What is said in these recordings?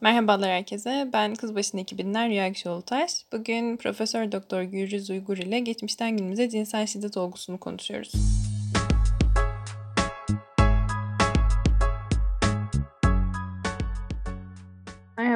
Merhabalar herkese. Ben Kızbaşı'nın ekibinden Rüya Akşoğlu-Taş. Bugün Profesör Doktor Gürcüz Uygur ile geçmişten günümüze cinsel şiddet olgusunu konuşuyoruz.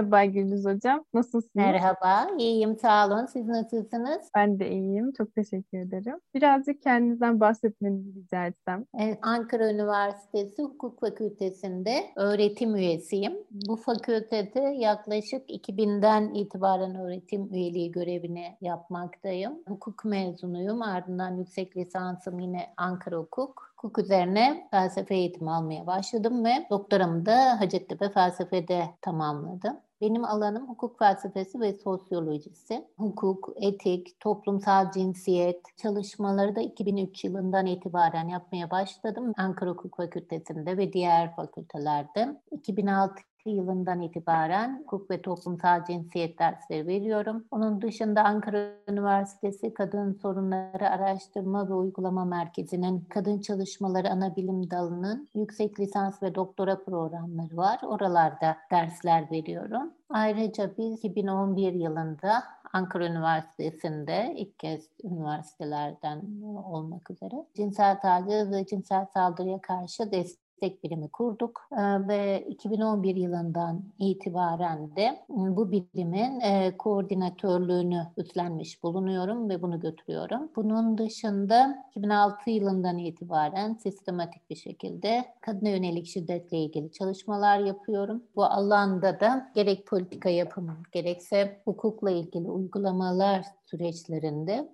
Merhaba Güldüz Hocam. Nasılsınız? Merhaba, iyiyim sağ olun. Siz nasılsınız? Ben de iyiyim. Çok teşekkür ederim. Birazcık kendinizden bahsetmenizi rica etsem. Evet, Ankara Üniversitesi Hukuk Fakültesi'nde öğretim üyesiyim. Bu fakültede yaklaşık 2000'den itibaren öğretim üyeliği görevini yapmaktayım. Hukuk mezunuyum. Ardından yüksek lisansım yine Ankara Hukuk. Hukuk üzerine felsefe eğitimi almaya başladım ve doktoramı da Hacettepe Felsefe'de tamamladım. Benim alanım hukuk felsefesi ve sosyolojisi. Hukuk, etik, toplumsal cinsiyet çalışmaları da 2003 yılından itibaren yapmaya başladım. Ankara Hukuk Fakültesi'nde ve diğer fakültelerde. 2006 yılından itibaren hukuk ve toplumsal cinsiyet dersleri veriyorum. Onun dışında Ankara Üniversitesi Kadın Sorunları Araştırma ve Uygulama Merkezi'nin Kadın Çalışmaları Ana Bilim Dalı'nın yüksek lisans ve doktora programları var. Oralarda dersler veriyorum. Ayrıca biz 2011 yılında Ankara Üniversitesi'nde ilk kez üniversitelerden olmak üzere cinsel taciz ve cinsel saldırıya karşı destek destek birimi kurduk ee, ve 2011 yılından itibaren de ıı, bu birimin e, koordinatörlüğünü üstlenmiş bulunuyorum ve bunu götürüyorum. Bunun dışında 2006 yılından itibaren sistematik bir şekilde kadına yönelik şiddetle ilgili çalışmalar yapıyorum. Bu alanda da gerek politika yapımı gerekse hukukla ilgili uygulamalar süreçlerinde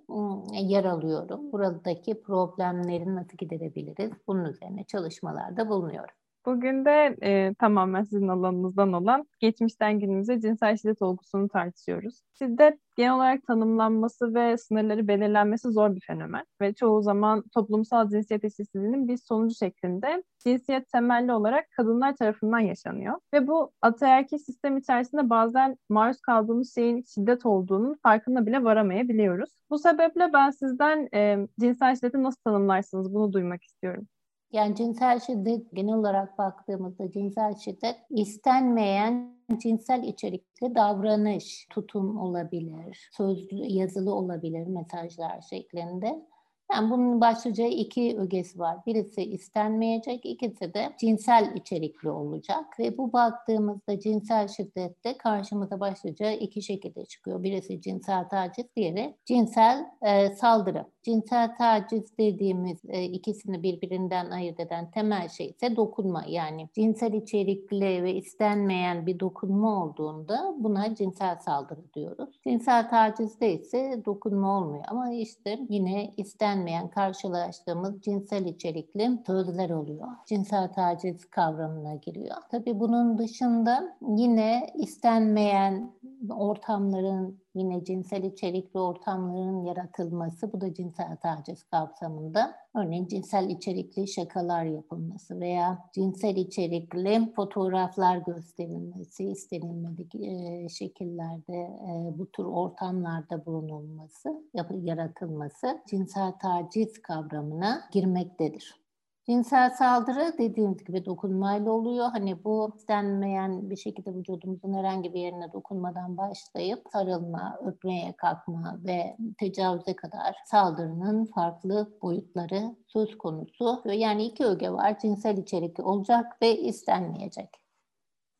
yer alıyorum. Buradaki problemleri nasıl giderebiliriz? Bunun üzerine çalışmalarda bulunuyorum. Bugün de e, tamamen sizin alanınızdan olan geçmişten günümüze cinsel şiddet olgusunu tartışıyoruz. Şiddet genel olarak tanımlanması ve sınırları belirlenmesi zor bir fenomen ve çoğu zaman toplumsal cinsiyet eşitsizliğinin bir sonucu şeklinde cinsiyet temelli olarak kadınlar tarafından yaşanıyor. Ve bu ataerkil sistem içerisinde bazen maruz kaldığımız şeyin şiddet olduğunun farkına bile varamayabiliyoruz. Bu sebeple ben sizden e, cinsel şiddeti nasıl tanımlarsınız bunu duymak istiyorum. Yani cinsel şiddet genel olarak baktığımızda cinsel şiddet istenmeyen cinsel içerikli davranış, tutum olabilir, sözlü, yazılı olabilir mesajlar şeklinde. Yani bunun başlıca iki ögesi var. Birisi istenmeyecek, ikisi de cinsel içerikli olacak. Ve bu baktığımızda cinsel şiddette karşımıza başlıca iki şekilde çıkıyor. Birisi cinsel taciz, diğeri cinsel e, saldırı. Cinsel taciz dediğimiz e, ikisini birbirinden ayırt eden temel şey ise dokunma. Yani cinsel içerikli ve istenmeyen bir dokunma olduğunda buna cinsel saldırı diyoruz. Cinsel tacizde ise dokunma olmuyor ama işte yine istenmeyen karşılaştığımız cinsel içerikli sözler oluyor. Cinsel taciz kavramına giriyor. Tabii bunun dışında yine istenmeyen ortamların yine cinsel içerikli ortamların yaratılması bu da cinsel taciz kapsamında. Örneğin cinsel içerikli şakalar yapılması veya cinsel içerikli fotoğraflar gösterilmesi, istenilmedik e, şekillerde e, bu tür ortamlarda bulunulması, yaratılması cinsel taciz kavramına girmektedir. Cinsel saldırı dediğimiz gibi dokunmayla oluyor. Hani bu istenmeyen bir şekilde vücudumuzun herhangi bir yerine dokunmadan başlayıp sarılma, öpmeye kalkma ve tecavüze kadar saldırının farklı boyutları söz konusu. Yani iki öge var. Cinsel içerikli olacak ve istenmeyecek.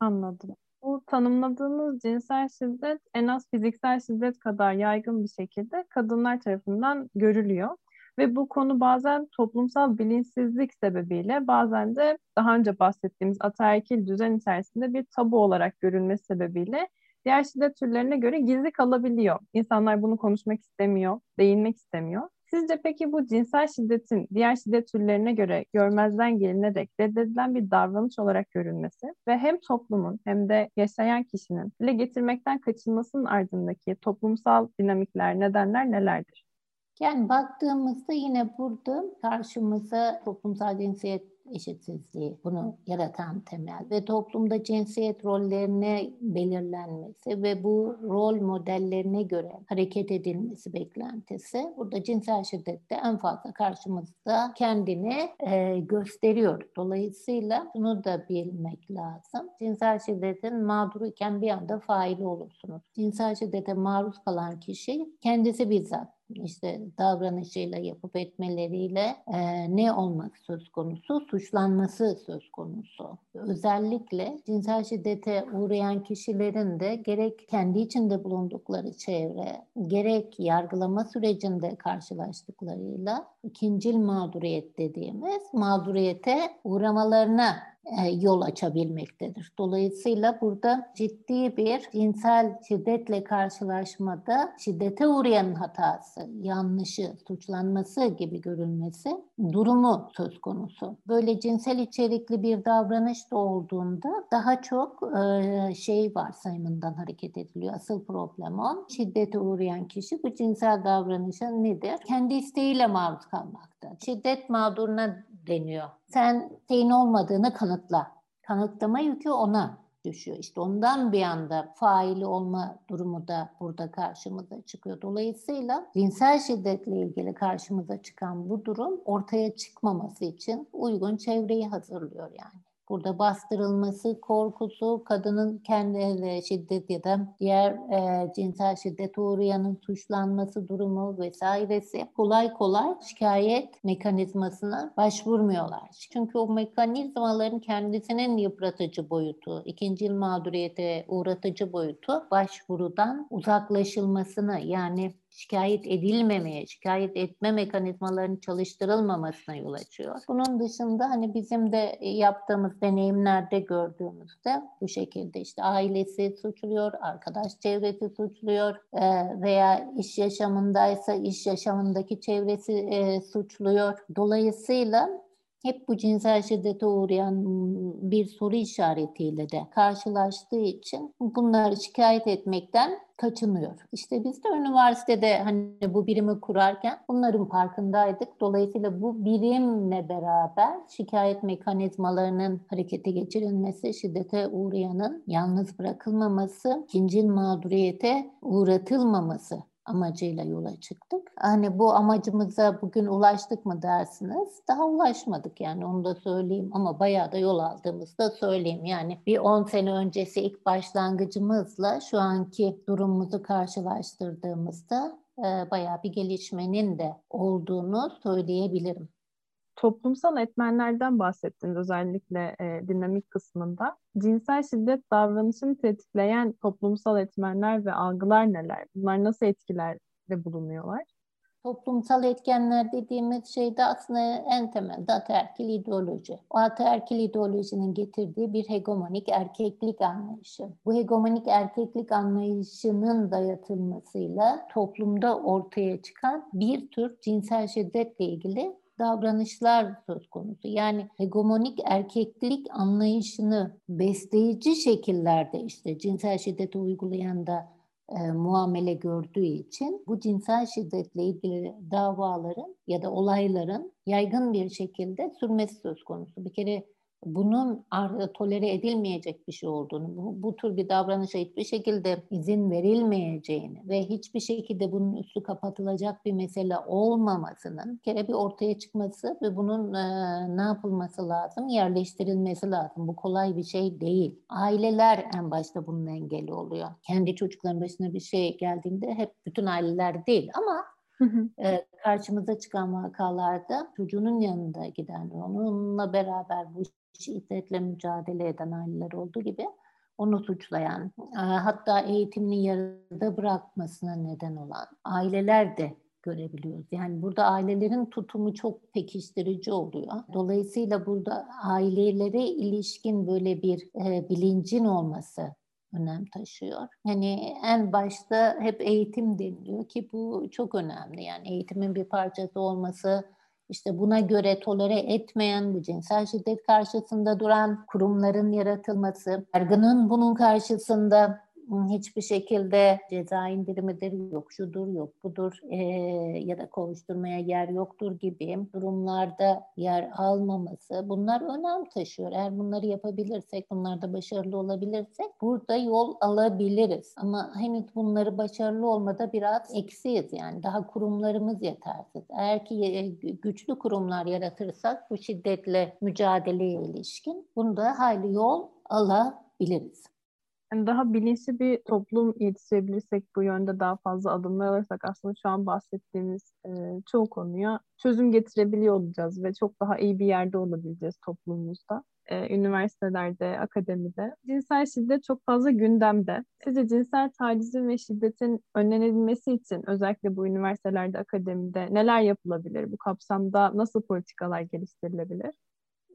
Anladım. Bu tanımladığınız cinsel şiddet en az fiziksel şiddet kadar yaygın bir şekilde kadınlar tarafından görülüyor. Ve bu konu bazen toplumsal bilinçsizlik sebebiyle bazen de daha önce bahsettiğimiz ataerkil düzen içerisinde bir tabu olarak görülmesi sebebiyle diğer şiddet türlerine göre gizli kalabiliyor. İnsanlar bunu konuşmak istemiyor, değinmek istemiyor. Sizce peki bu cinsel şiddetin diğer şiddet türlerine göre görmezden gelinerek reddedilen bir davranış olarak görülmesi ve hem toplumun hem de yaşayan kişinin dile getirmekten kaçınmasının ardındaki toplumsal dinamikler, nedenler nelerdir? Yani baktığımızda yine burada karşımıza toplumsal cinsiyet eşitsizliği bunu yaratan temel ve toplumda cinsiyet rollerine belirlenmesi ve bu rol modellerine göre hareket edilmesi beklentisi burada cinsel şiddette en fazla karşımızda kendini e, gösteriyor. Dolayısıyla bunu da bilmek lazım. Cinsel şiddetin mağduru iken bir anda faili olursunuz. Cinsel şiddete maruz kalan kişi kendisi bizzat işte davranışıyla yapıp etmeleriyle e, ne olmak söz konusu? Suçlanması söz konusu. Özellikle cinsel şiddete uğrayan kişilerin de gerek kendi içinde bulundukları çevre, gerek yargılama sürecinde karşılaştıklarıyla ikincil mağduriyet dediğimiz mağduriyete uğramalarına yol açabilmektedir. Dolayısıyla burada ciddi bir cinsel şiddetle karşılaşmada şiddete uğrayan hatası, yanlışı, suçlanması gibi görülmesi durumu söz konusu. Böyle cinsel içerikli bir davranış da olduğunda daha çok e, şey varsayımından hareket ediliyor. Asıl problem o. Şiddete uğrayan kişi bu cinsel davranışa nedir? Kendi isteğiyle maruz kalmakta. Şiddet mağduruna deniyor. Sen senin olmadığını kanıtla. Kanıtlama yükü ona düşüyor. İşte ondan bir anda faili olma durumu da burada karşımıza çıkıyor. Dolayısıyla cinsel şiddetle ilgili karşımıza çıkan bu durum ortaya çıkmaması için uygun çevreyi hazırlıyor yani burada bastırılması korkusu, kadının kendi şiddet ya da diğer e, cinsel şiddet uğrayanın suçlanması durumu vesairesi kolay kolay şikayet mekanizmasına başvurmuyorlar. Çünkü o mekanizmaların kendisinin yıpratıcı boyutu, ikinci mağduriyete uğratıcı boyutu başvurudan uzaklaşılmasına yani şikayet edilmemeye, şikayet etme mekanizmalarının çalıştırılmamasına yol açıyor. Bunun dışında hani bizim de yaptığımız deneyimlerde gördüğümüzde bu şekilde işte ailesi suçluyor, arkadaş çevresi suçluyor veya iş yaşamındaysa iş yaşamındaki çevresi suçluyor. Dolayısıyla hep bu cinsel şiddete uğrayan bir soru işaretiyle de karşılaştığı için bunları şikayet etmekten kaçınıyor. İşte biz de üniversitede hani bu birimi kurarken bunların farkındaydık. Dolayısıyla bu birimle beraber şikayet mekanizmalarının harekete geçirilmesi, şiddete uğrayanın yalnız bırakılmaması, ikinci mağduriyete uğratılmaması amacıyla yola çıktık. Hani bu amacımıza bugün ulaştık mı dersiniz? Daha ulaşmadık yani onu da söyleyeyim ama bayağı da yol aldığımızda söyleyeyim. Yani bir 10 sene öncesi ilk başlangıcımızla şu anki durumumuzu karşılaştırdığımızda e, bayağı bir gelişmenin de olduğunu söyleyebilirim toplumsal etmenlerden bahsettiniz özellikle e, dinamik kısmında. Cinsel şiddet davranışını tetikleyen toplumsal etmenler ve algılar neler? Bunlar nasıl etkilerde bulunuyorlar? Toplumsal etkenler dediğimiz şey de aslında en temelde ataerkil ideoloji. O ataerkil ideolojinin getirdiği bir hegemonik erkeklik anlayışı. Bu hegemonik erkeklik anlayışının dayatılmasıyla toplumda ortaya çıkan bir tür cinsel şiddetle ilgili davranışlar söz konusu. Yani hegemonik erkeklik anlayışını besleyici şekillerde işte cinsel şiddeti uygulayan da e, muamele gördüğü için bu cinsel şiddetle ilgili davaların ya da olayların yaygın bir şekilde sürmesi söz konusu. Bir kere bunun tolere edilmeyecek bir şey olduğunu, bu, bu tür bir davranışa hiçbir şekilde izin verilmeyeceğini ve hiçbir şekilde bunun üstü kapatılacak bir mesele olmamasının kere bir ortaya çıkması ve bunun e, ne yapılması lazım? Yerleştirilmesi lazım. Bu kolay bir şey değil. Aileler en başta bunun engeli oluyor. Kendi çocukların başına bir şey geldiğinde hep bütün aileler değil ama E, karşımıza çıkan vakalarda çocuğunun yanında giden, onunla beraber bu şiddetle mücadele eden aileler olduğu gibi onu suçlayan, hatta eğitimini yarıda bırakmasına neden olan aileler de görebiliyoruz. Yani burada ailelerin tutumu çok pekiştirici oluyor. Dolayısıyla burada ailelere ilişkin böyle bir e, bilincin olması önem taşıyor. Hani en başta hep eğitim deniliyor ki bu çok önemli. Yani eğitimin bir parçası olması, işte buna göre tolere etmeyen, bu cinsel şiddet karşısında duran kurumların yaratılması, yargının bunun karşısında hiçbir şekilde ceza indirimidir, yok şudur, yok budur e, ya da kovuşturmaya yer yoktur gibi durumlarda yer almaması bunlar önem taşıyor. Eğer bunları yapabilirsek, bunlarda başarılı olabilirsek burada yol alabiliriz. Ama henüz bunları başarılı olmada biraz eksiyiz yani. Daha kurumlarımız yetersiz. Eğer ki güçlü kurumlar yaratırsak bu şiddetle mücadeleye ilişkin bunda hayli yol alabiliriz. Yani daha bilinçli bir toplum yetiştirebilirsek bu yönde daha fazla adımlar alırsak aslında şu an bahsettiğimiz e, çoğu konuya çözüm getirebiliyor olacağız ve çok daha iyi bir yerde olabileceğiz toplumumuzda. E, üniversitelerde, akademide. Cinsel şiddet çok fazla gündemde. Sizce cinsel tacizin ve şiddetin önlenebilmesi için özellikle bu üniversitelerde, akademide neler yapılabilir? Bu kapsamda nasıl politikalar geliştirilebilir?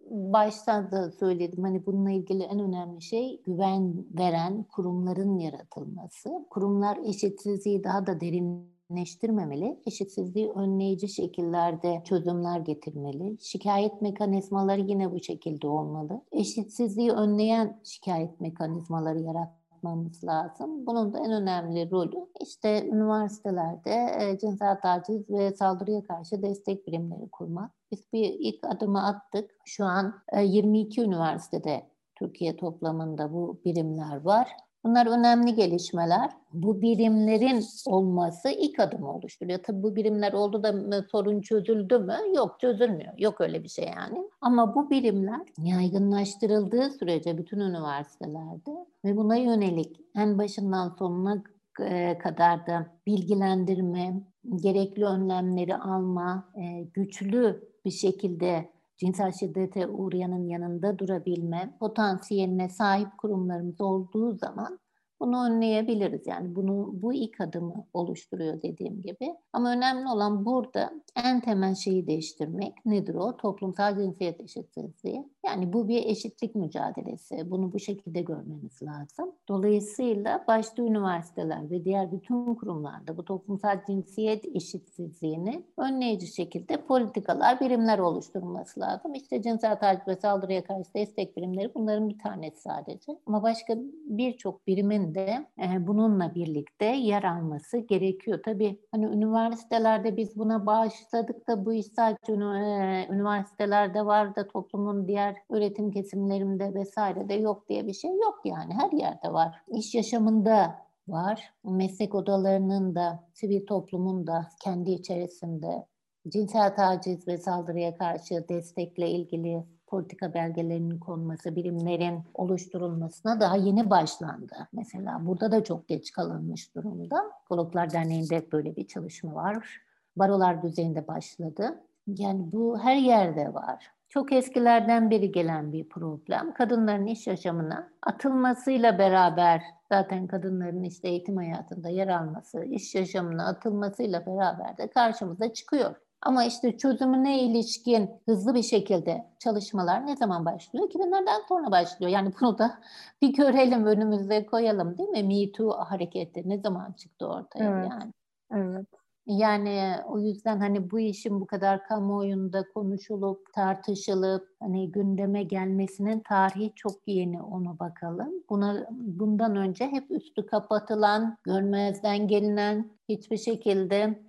Başta da söyledim hani bununla ilgili en önemli şey güven veren kurumların yaratılması. Kurumlar eşitsizliği daha da derinleştirmemeli, eşitsizliği önleyici şekillerde çözümler getirmeli. Şikayet mekanizmaları yine bu şekilde olmalı. Eşitsizliği önleyen şikayet mekanizmaları yaratmalı yapmamız lazım. Bunun da en önemli rolü işte üniversitelerde e, cinsel taciz ve saldırıya karşı destek birimleri kurmak. Biz bir ilk adımı attık. Şu an e, 22 üniversitede Türkiye toplamında bu birimler var. Bunlar önemli gelişmeler. Bu birimlerin olması ilk adımı oluşturuyor. Tabii bu birimler oldu da sorun çözüldü mü? Yok çözülmüyor. Yok öyle bir şey yani. Ama bu birimler yaygınlaştırıldığı sürece bütün üniversitelerde ve buna yönelik en başından sonuna e, kadar da bilgilendirme, gerekli önlemleri alma, e, güçlü bir şekilde cinsel şiddete uğrayanın yanında durabilme potansiyeline sahip kurumlarımız olduğu zaman bunu önleyebiliriz. Yani bunu bu ilk adımı oluşturuyor dediğim gibi. Ama önemli olan burada en temel şeyi değiştirmek. Nedir o? Toplumsal cinsiyet eşitsizliği. Yani bu bir eşitlik mücadelesi. Bunu bu şekilde görmemiz lazım. Dolayısıyla başta üniversiteler ve diğer bütün kurumlarda bu toplumsal cinsiyet eşitsizliğini önleyici şekilde politikalar, birimler oluşturulması lazım. İşte cinsel taciz ve saldırıya karşı destek birimleri bunların bir tanesi sadece. Ama başka birçok birimin de e, bununla birlikte yer alması gerekiyor. Tabii hani üniversitelerde biz buna bağışladık da bu iş sadece e, üniversitelerde var da toplumun diğer üretim kesimlerinde vesaire de yok diye bir şey yok yani her yerde var. İş yaşamında var. Meslek odalarının da, sivil toplumun da kendi içerisinde cinsel taciz ve saldırıya karşı destekle ilgili politika belgelerinin konması, birimlerin oluşturulmasına daha yeni başlandı. Mesela burada da çok geç kalınmış durumda. Psikologlar Derneği'nde böyle bir çalışma var. Barolar düzeyinde başladı. Yani bu her yerde var. Çok eskilerden beri gelen bir problem. Kadınların iş yaşamına atılmasıyla beraber zaten kadınların işte eğitim hayatında yer alması, iş yaşamına atılmasıyla beraber de karşımıza çıkıyor. Ama işte çözümüne ilişkin hızlı bir şekilde çalışmalar ne zaman başlıyor? 2000'lerden sonra başlıyor. Yani bunu da bir görelim önümüze koyalım değil mi? Me Too hareketi ne zaman çıktı ortaya evet. yani? Evet. Yani o yüzden hani bu işin bu kadar kamuoyunda konuşulup tartışılıp hani gündeme gelmesinin tarihi çok yeni onu bakalım. Buna bundan önce hep üstü kapatılan, görmezden gelinen hiçbir şekilde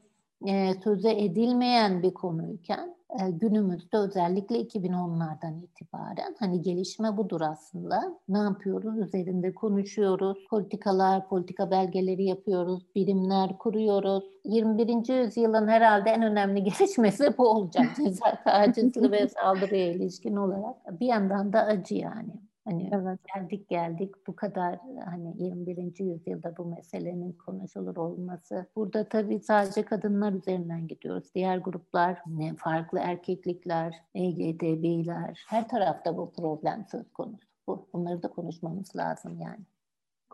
e, söze edilmeyen bir konuyken e, günümüzde özellikle 2010'lardan itibaren hani gelişme budur aslında. Ne yapıyoruz? Üzerinde konuşuyoruz. Politikalar, politika belgeleri yapıyoruz. Birimler kuruyoruz. 21. yüzyılın herhalde en önemli gelişmesi bu olacak. Ceza tacizli ve saldırıya ilişkin olarak. Bir yandan da acı yani. Hani evet. geldik geldik bu kadar hani 21. yüzyılda bu meselenin konuşulur olması. Burada tabii sadece kadınlar üzerinden gidiyoruz. Diğer gruplar, ne farklı erkeklikler, LGTB'ler her tarafta bu problem söz konusu. Bu, bunları da konuşmamız lazım yani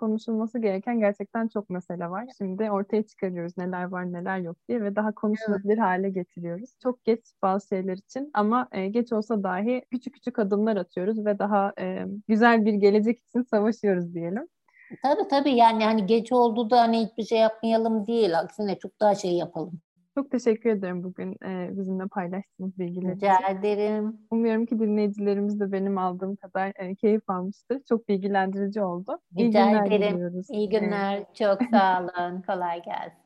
konuşulması gereken gerçekten çok mesele var. Şimdi ortaya çıkarıyoruz neler var neler yok diye ve daha konuşulabilir hale getiriyoruz. Çok geç bazı şeyler için ama e, geç olsa dahi küçük küçük adımlar atıyoruz ve daha e, güzel bir gelecek için savaşıyoruz diyelim. Tabii tabii yani hani geç oldu da hani hiçbir şey yapmayalım değil. Aksine çok daha şey yapalım. Çok teşekkür ederim bugün e, bizimle paylaştığınız bilgiler Rica ederim. Umuyorum ki dinleyicilerimiz de benim aldığım kadar e, keyif almıştır. Çok bilgilendirici oldu. Rica İyi günler ederim. Diliyoruz. İyi günler. Çok sağ olun. Kolay gelsin.